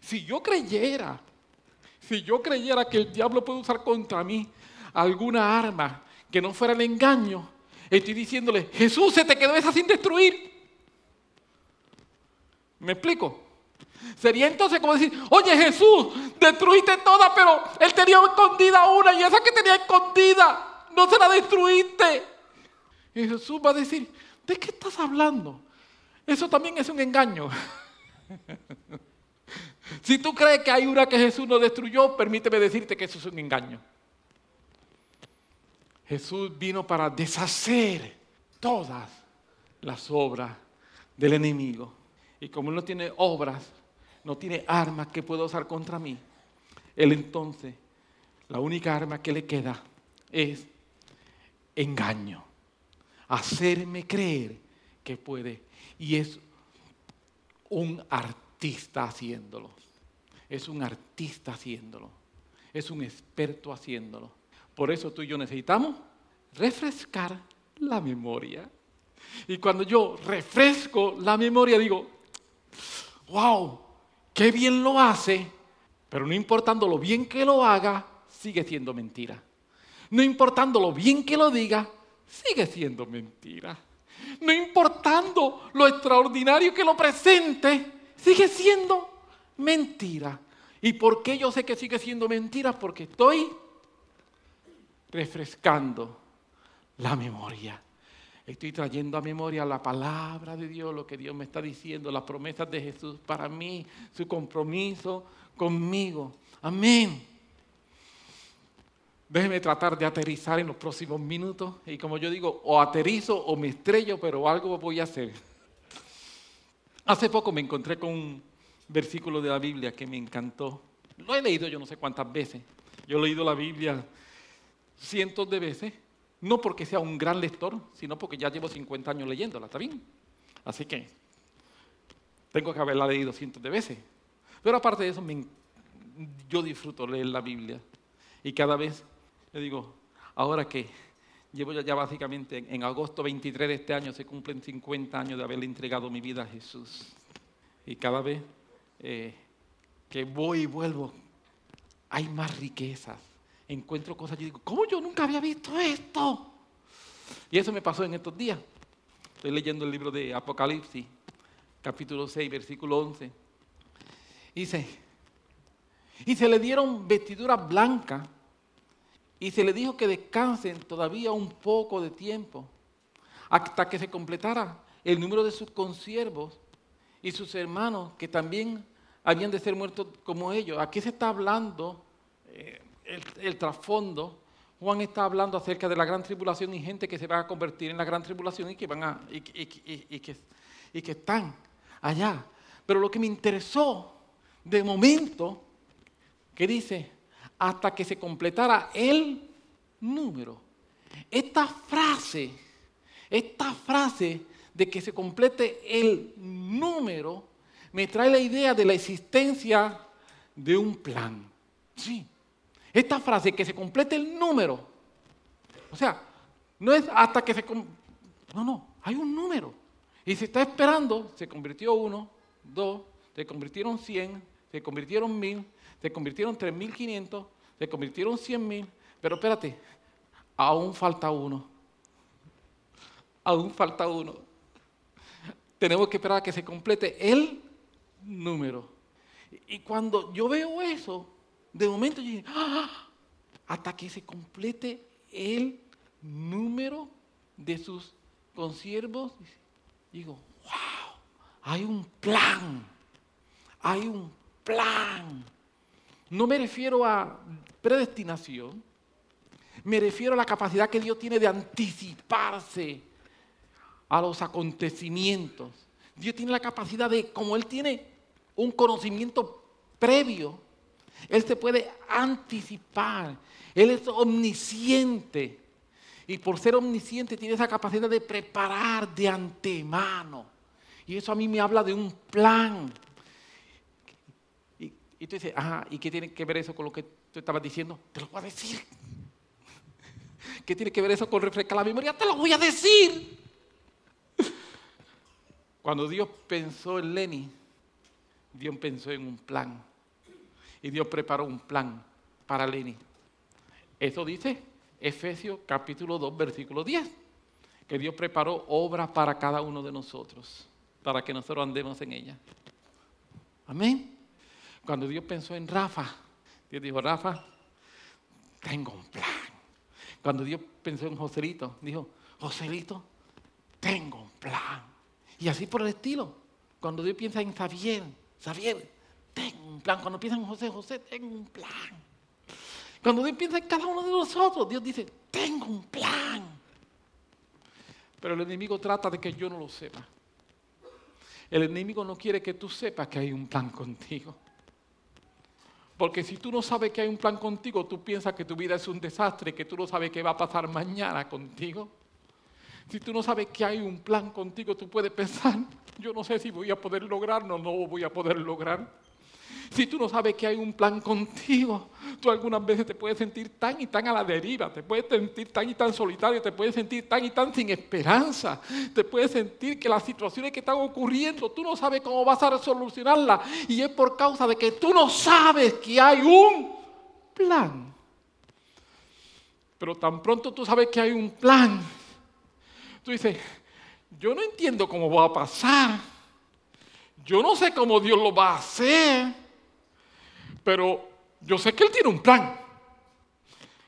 Si yo creyera, si yo creyera que el diablo puede usar contra mí alguna arma que no fuera el engaño, estoy diciéndole, Jesús se te quedó esa sin destruir. ¿Me explico? Sería entonces como decir, oye Jesús, destruiste toda, pero él tenía escondida una y esa que tenía escondida, no se la destruiste. Y Jesús va a decir, ¿de qué estás hablando? Eso también es un engaño. [LAUGHS] si tú crees que hay una que Jesús no destruyó, permíteme decirte que eso es un engaño. Jesús vino para deshacer todas las obras del enemigo. Y como él no tiene obras, no tiene armas que pueda usar contra mí, él entonces, la única arma que le queda es engaño. Hacerme creer que puede. Y es un artista haciéndolo. Es un artista haciéndolo. Es un experto haciéndolo. Por eso tú y yo necesitamos refrescar la memoria. Y cuando yo refresco la memoria, digo, wow, qué bien lo hace, pero no importando lo bien que lo haga, sigue siendo mentira. No importando lo bien que lo diga, sigue siendo mentira. No importando lo extraordinario que lo presente, sigue siendo mentira. ¿Y por qué yo sé que sigue siendo mentira? Porque estoy refrescando la memoria. Estoy trayendo a memoria la palabra de Dios, lo que Dios me está diciendo, las promesas de Jesús para mí, su compromiso conmigo. Amén. Déjeme tratar de aterrizar en los próximos minutos. Y como yo digo, o aterrizo o me estrello, pero algo voy a hacer. Hace poco me encontré con un versículo de la Biblia que me encantó. Lo he leído yo no sé cuántas veces. Yo he leído la Biblia cientos de veces no porque sea un gran lector, sino porque ya llevo 50 años leyéndola, ¿está bien? Así que tengo que haberla leído cientos de veces. Pero aparte de eso, yo disfruto leer la Biblia. Y cada vez le digo, ahora que llevo ya, básicamente en, agosto 23 de este año, se cumplen 50 años de haberle entregado mi vida a Jesús. Y cada vez eh, que voy y vuelvo, hay más riquezas encuentro cosas y digo, ¿cómo yo nunca había visto esto? Y eso me pasó en estos días. Estoy leyendo el libro de Apocalipsis, capítulo 6, versículo 11. Dice, y se le dieron vestiduras blancas y se le dijo que descansen todavía un poco de tiempo hasta que se completara el número de sus consiervos y sus hermanos que también habían de ser muertos como ellos. Aquí se está hablando eh, el, trasfondo, Juan está hablando acerca de la gran tribulación y gente que se va a convertir en la gran tribulación y que, van a, y, que, están allá. Pero lo que me interesó de momento, que dice, hasta que se completara el número. Esta frase, esta frase de que se complete el número, me trae la idea de la existencia de un plan. Sí, esta frase, que se complete el número. O sea, no es hasta que se... No, no, hay un número. Y se está esperando, se convirtió uno, dos, se convirtieron cien, se convirtieron mil, se convirtieron tres mil quinientos, se convirtieron cien mil. Pero espérate, aún falta uno. Aún falta uno. Tenemos que esperar a que se complete el número. Y cuando yo veo eso, de momento yo ¡Ah! hasta que se complete el número de sus consiervos, digo, wow, hay un plan, hay un plan. No me refiero a predestinación, me refiero a la capacidad que Dios tiene de anticiparse a los acontecimientos. Dios tiene la capacidad de, como Él tiene un conocimiento previo, él se puede anticipar. Él es omnisciente. Y por ser omnisciente tiene esa capacidad de preparar de antemano. Y eso a mí me habla de un plan. Y, tú dices, ajá, ¿y qué tiene que ver eso con lo que tú estabas diciendo? Te lo voy a decir. [LAUGHS] ¿qué tiene que ver eso con refrescar la memoria? Te lo voy a decir. [LAUGHS] Cuando Dios pensó en Lenny, Dios pensó en un plan. Y Dios preparó un plan para Lenny. Eso dice Efesios capítulo 2, versículo 10. Que Dios preparó obras para cada uno de nosotros, para que nosotros andemos en ella. Amén. Cuando Dios pensó en Rafa, Dios dijo, Rafa, tengo un plan. Cuando Dios pensó en Joselito, dijo, Joselito, tengo un plan. Y así por el estilo. Cuando Dios piensa en Xavier, Xavier, tengo un plan. Cuando piensa en José, José, tengo un plan. Cuando Dios piensa en cada uno de nosotros, Dios dice, tengo un plan. Pero el enemigo trata de que yo no lo sepa. El enemigo no quiere que tú sepas que hay un plan contigo. Porque si tú no sabes que hay un plan contigo, tú piensas que tu vida es un desastre, que tú no sabes qué va a pasar mañana contigo. Si tú no sabes que hay un plan contigo, tú puedes pensar, yo no sé si voy a poder lograrlo o no voy a poder lograr. Si tú no sabes que hay un plan contigo, tú algunas veces te puedes sentir tan y tan a la deriva, te puedes sentir tan y tan solitario, te puedes sentir tan y tan sin esperanza, te puedes sentir que las situaciones que están ocurriendo, tú no sabes cómo vas a solucionarlas y es por causa de que tú no sabes que hay un plan. Pero tan pronto tú sabes que hay un plan, tú dices, yo no entiendo cómo va a pasar, yo no sé cómo Dios lo va a hacer pero yo sé que Él tiene un plan.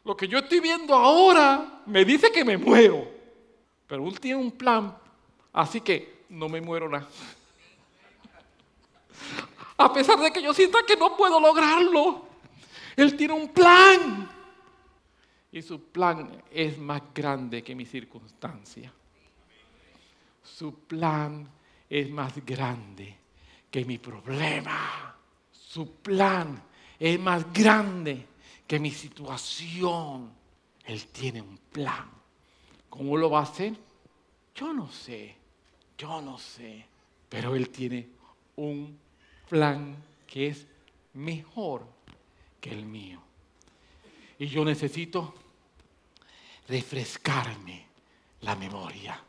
Lo que yo estoy viendo ahora me dice que me muero, pero Él tiene un plan, así que no me muero nada. A pesar de que yo sienta que no puedo lograrlo, Él tiene un plan. Y su plan es más grande que mi circunstancia. Su plan es más grande que mi problema. Su plan es más grande que mi situación. Él tiene un plan. ¿Cómo lo va a hacer? Yo no sé, yo no sé. Pero Él tiene un plan que es mejor que el mío. Y yo necesito refrescarme la memoria.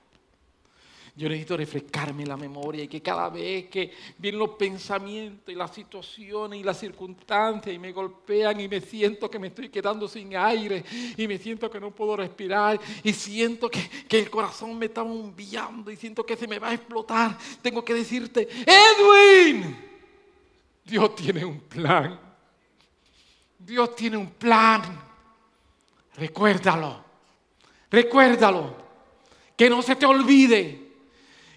Yo necesito refrescarme la memoria y que cada vez que vienen los pensamientos y las situaciones y las circunstancias y me golpean y me siento que me estoy quedando sin aire y me siento que no puedo respirar y siento que, que el corazón me está bombeando y siento que se me va a explotar, tengo que decirte, Edwin, Dios tiene un plan. Dios tiene un plan. Recuérdalo. Recuérdalo. Que no se te olvide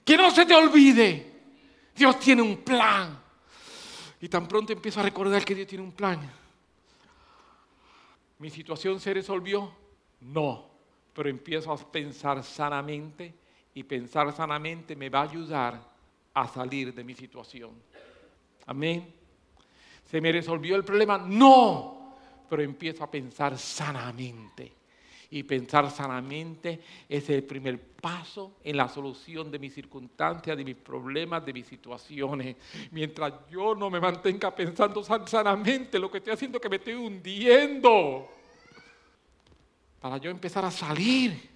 que no se te olvide. Dios tiene un plan. Y tan pronto empiezo a recordar que Dios tiene un plan. ¿Mi situación se resolvió? No. Pero empiezo a pensar sanamente y pensar sanamente me va a ayudar a salir de mi situación. Amén. ¿Se me resolvió el problema? No. Pero empiezo a pensar sanamente y pensar sanamente es el primer paso en la solución de mis circunstancias, de mis problemas, de mis situaciones. Mientras yo no me mantenga pensando sanamente, lo que estoy haciendo es que me estoy hundiendo. Para yo empezar a salir,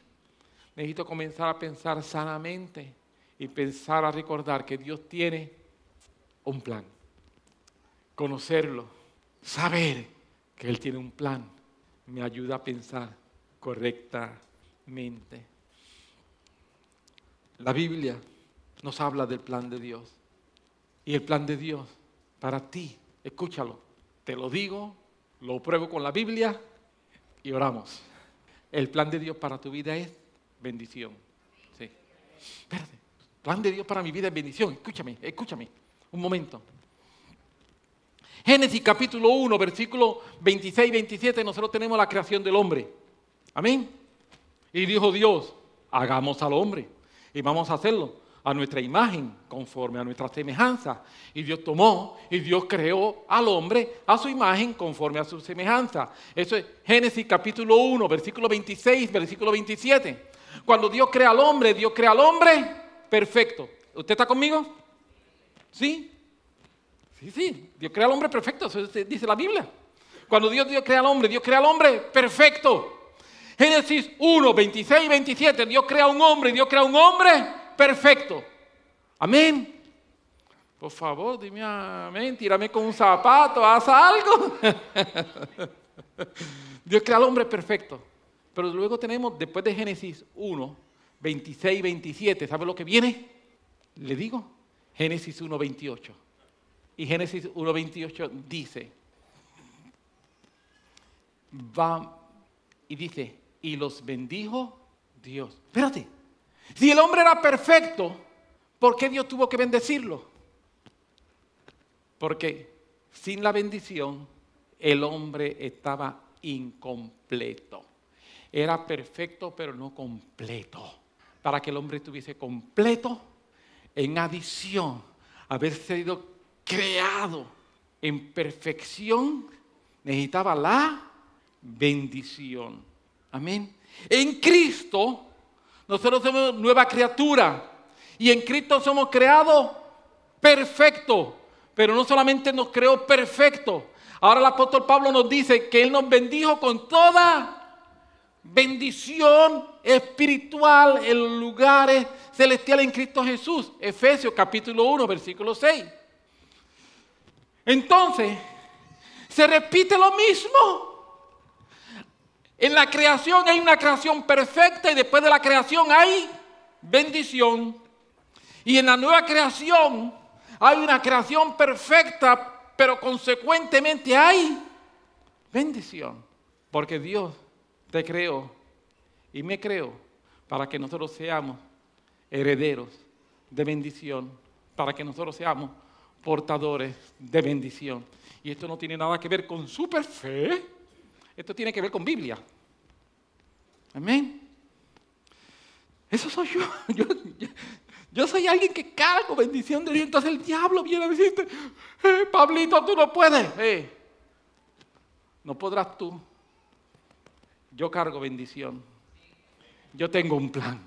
necesito comenzar a pensar sanamente y pensar a recordar que Dios tiene un plan. Conocerlo, saber que Él tiene un plan, me ayuda a pensar correctamente. La Biblia nos habla del plan de Dios. Y el plan de Dios para ti, escúchalo, te lo digo, lo pruebo con la Biblia y oramos. El plan de Dios para tu vida es bendición. Sí. Espérate. El plan de Dios para mi vida es bendición. Escúchame, escúchame. Un momento. Génesis capítulo 1, versículo 26 y 27, nosotros tenemos la creación del hombre. Amén. Y dijo Dios, hagamos al hombre y vamos a hacerlo a nuestra imagen, conforme a nuestra semejanza. Y Dios tomó y Dios creó al hombre a su imagen, conforme a su semejanza. Eso es Génesis capítulo 1, versículo 26, versículo 27. Cuando Dios crea al hombre, Dios crea al hombre perfecto. ¿Usted está conmigo? ¿Sí? Sí, sí. Dios crea al hombre perfecto, eso dice la Biblia. Cuando Dios, Dios crea al hombre, Dios crea al hombre perfecto. Génesis 1, 26 y 27, Dios crea un hombre, Dios crea un hombre perfecto. Amén. Por favor, dime amén, tírame con un zapato, haz algo. [LAUGHS] Dios crea al hombre perfecto. Pero luego tenemos, después de Génesis 1, 26 y 27, ¿sabe lo que viene? Le digo, Génesis 1, 28. Y Génesis 1, 28 dice, va y dice, y los bendijo Dios. Espérate, si el hombre era perfecto, ¿por qué Dios tuvo que bendecirlo? Porque sin la bendición el hombre estaba incompleto. Era perfecto pero no completo. Para que el hombre estuviese completo, en adición, haber sido creado en perfección, necesitaba la bendición. Amén. En Cristo, nosotros somos nueva criatura. Y en Cristo somos creados perfecto. Pero no solamente nos creó perfecto. Ahora el apóstol Pablo nos dice que Él nos bendijo con toda bendición espiritual en lugares celestiales en Cristo Jesús. Efesios capítulo 1, versículo 6. Entonces, se repite lo mismo. En la creación hay una creación perfecta y después de la creación hay bendición. Y en la nueva creación hay una creación perfecta, pero consecuentemente hay bendición. Porque Dios te creó y me creó para que nosotros seamos herederos de bendición, para que nosotros seamos portadores de bendición. Y esto no tiene nada que ver con super fe, esto tiene que ver con Biblia. Amén. Eso soy [LAUGHS] yo. Yo, soy alguien que cargo bendición de Dios. Entonces el diablo viene a decirte, eh, Pablito, tú no puedes. Eh, no podrás tú. Yo cargo bendición. Yo tengo un plan.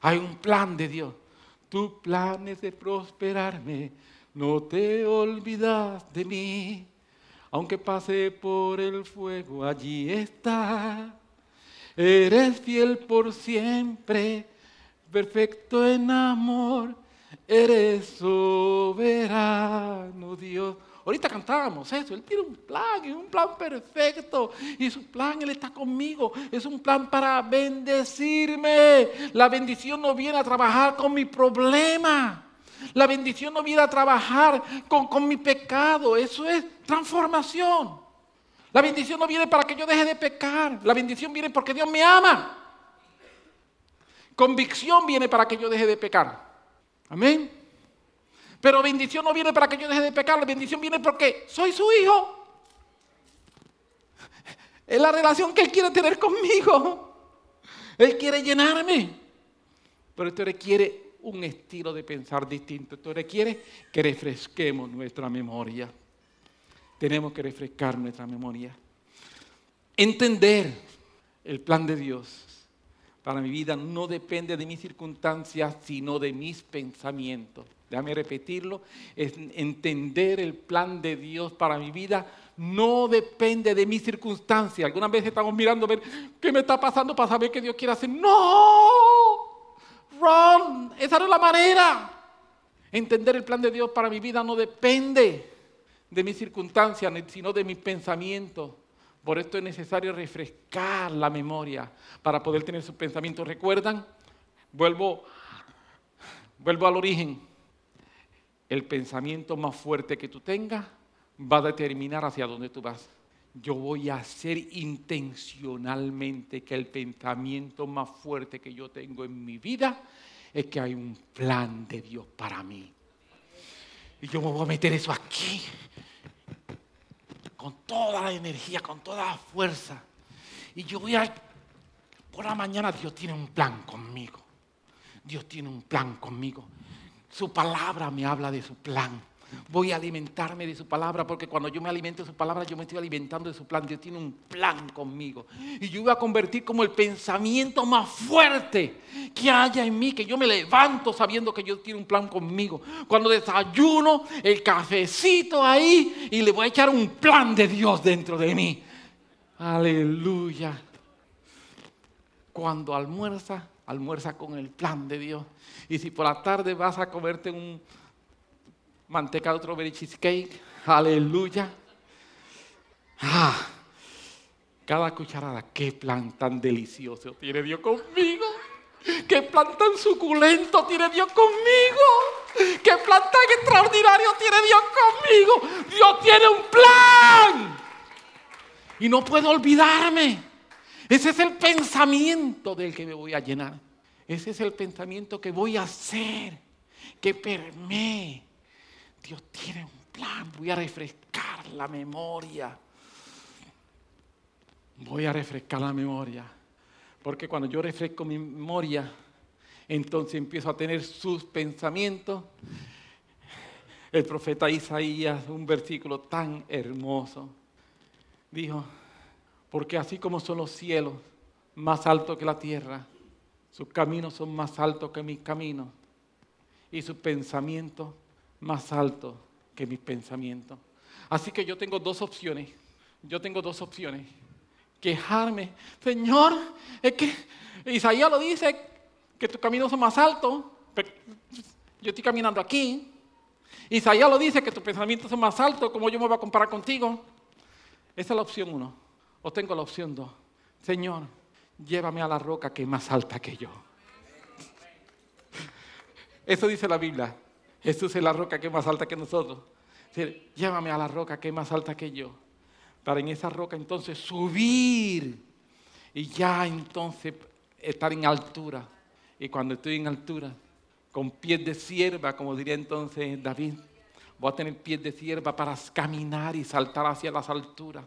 Hay un plan de Dios. Tu plan es de prosperarme. No te olvidas de mí. Aunque pase por el fuego, allí está. Eres fiel por siempre, perfecto en amor. Eres soberano Dios. Ahorita cantábamos eso, Él tiene un plan, un plan perfecto. Y su plan, Él está conmigo. Es un plan para bendecirme. La bendición no viene a trabajar con mi problema. La bendición no viene a trabajar con, con mi pecado. Eso es transformación. La bendición no viene para que yo deje de pecar. La bendición viene porque Dios me ama. Convicción viene para que yo deje de pecar. Amén. Pero bendición no viene para que yo deje de pecar. La bendición viene porque soy su hijo. Es la relación que Él quiere tener conmigo. Él quiere llenarme. Pero esto requiere un estilo de pensar distinto. Esto requiere que refresquemos nuestra memoria. Tenemos que refrescar nuestra memoria. Entender el plan de Dios para mi vida no depende de mis circunstancias, sino de mis pensamientos. Déjame repetirlo. entender el plan de Dios para mi vida no depende de mis circunstancias. Algunas veces estamos mirando a ver qué me está pasando para saber qué Dios quiere hacer. No, Esa no es la manera. Entender el plan de Dios para mi vida no depende de mis circunstancias, sino de mis pensamientos. Por esto es necesario refrescar la memoria para poder tener sus pensamientos. ¿Recuerdan? Vuelvo, vuelvo al origen. El pensamiento más fuerte que tú tengas va a determinar hacia dónde tú vas. Yo voy a hacer intencionalmente que el pensamiento más fuerte que yo tengo en mi vida es que hay un plan de Dios para mí. Y yo me voy a meter eso aquí. Con toda la energía, con toda la fuerza. Y yo voy a... Por la mañana Dios tiene un plan conmigo. Dios tiene un plan conmigo. Su palabra me habla de su plan. Voy a alimentarme de su palabra porque cuando yo me alimento de su palabra yo me estoy alimentando de su plan. Dios tiene un plan conmigo. Y yo voy a convertir como el pensamiento más fuerte que haya en mí, que yo me levanto sabiendo que Dios tiene un plan conmigo. Cuando desayuno, el cafecito ahí y le voy a echar un plan de Dios dentro de mí. Aleluya. cuando almuerza, almuerza con el plan de Dios. Y si por la tarde vas a comerte un mantecado strawberry cheesecake, aleluya. Ah, cada cucharada, qué plan tan delicioso tiene Dios conmigo. Qué plan tan suculento tiene Dios conmigo. Qué plan tan extraordinario tiene Dios conmigo. Dios tiene un plan. Y no puedo olvidarme. Ese es el pensamiento del que me voy a llenar. Ese es el pensamiento que voy a hacer, que permee. Dios tiene un plan. Voy a refrescar la memoria. Voy a refrescar la memoria. Porque cuando yo refresco mi memoria, entonces empiezo a tener sus pensamientos. El profeta Isaías, un versículo tan hermoso, dijo, porque así como son los cielos más altos que la tierra, sus caminos son más altos que mis caminos y sus pensamientos más altos que mis pensamientos. Así que yo tengo dos opciones. Yo tengo dos opciones quejarme. Señor, es que Isaías lo dice, que tus caminos son más altos. yo estoy caminando aquí. Isaías lo dice, que tus pensamientos son más altos, como yo me voy a comparar contigo. Esa es la opción uno. O tengo la opción dos. Señor, llévame a la roca que es más alta que yo. Eso dice la Biblia. Jesús es la roca que es más alta que nosotros. Llévame a la roca que es más alta que yo para en esa roca entonces subir y ya entonces estar en altura. Y cuando estoy en altura, con pies de sierva, como diría entonces David, voy a tener pies de sierva para caminar y saltar hacia las alturas.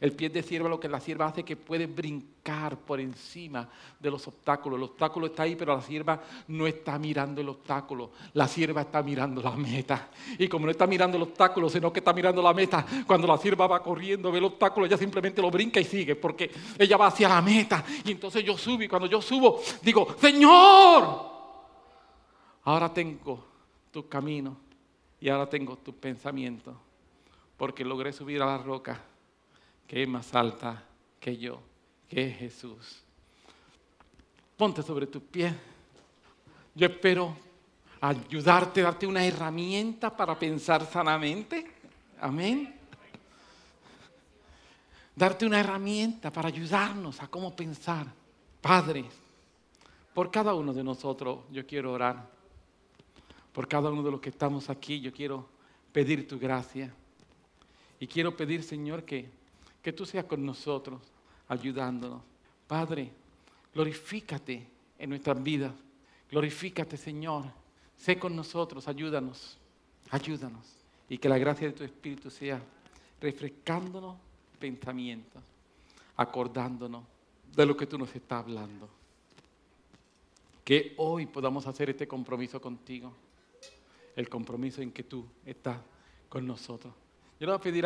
El pie de sierva lo que la sierva hace es que puede brincar por encima de los obstáculos. El obstáculo está ahí, pero la sierva no está mirando el obstáculo. La sierva está mirando la meta. Y como no está mirando el obstáculo, sino que está mirando la meta, cuando la sierva va corriendo, ve el obstáculo, ella simplemente lo brinca y sigue, porque ella va hacia la meta. Y entonces yo subo y cuando yo subo, digo, Señor, ahora tengo tu camino y ahora tengo tus pensamientos, porque logré subir a la roca que es más alta que yo, que es Jesús. Ponte sobre tus pies. Yo espero ayudarte, darte una herramienta para pensar sanamente. Amén. Darte una herramienta para ayudarnos a cómo pensar. Padre, por cada uno de nosotros yo quiero orar. Por cada uno de los que estamos aquí yo quiero pedir tu gracia. Y quiero pedir, Señor, que que tú seas con nosotros, ayudándonos. Padre, glorifícate en nuestras vidas. Glorifícate, Señor. Sé con nosotros, ayúdanos, ayúdanos. Y que la gracia de tu Espíritu sea refrescándonos pensamientos, acordándonos de lo que tú nos estás hablando. Que hoy podamos hacer este compromiso contigo, el compromiso en que tú estás con nosotros. Yo le voy a pedir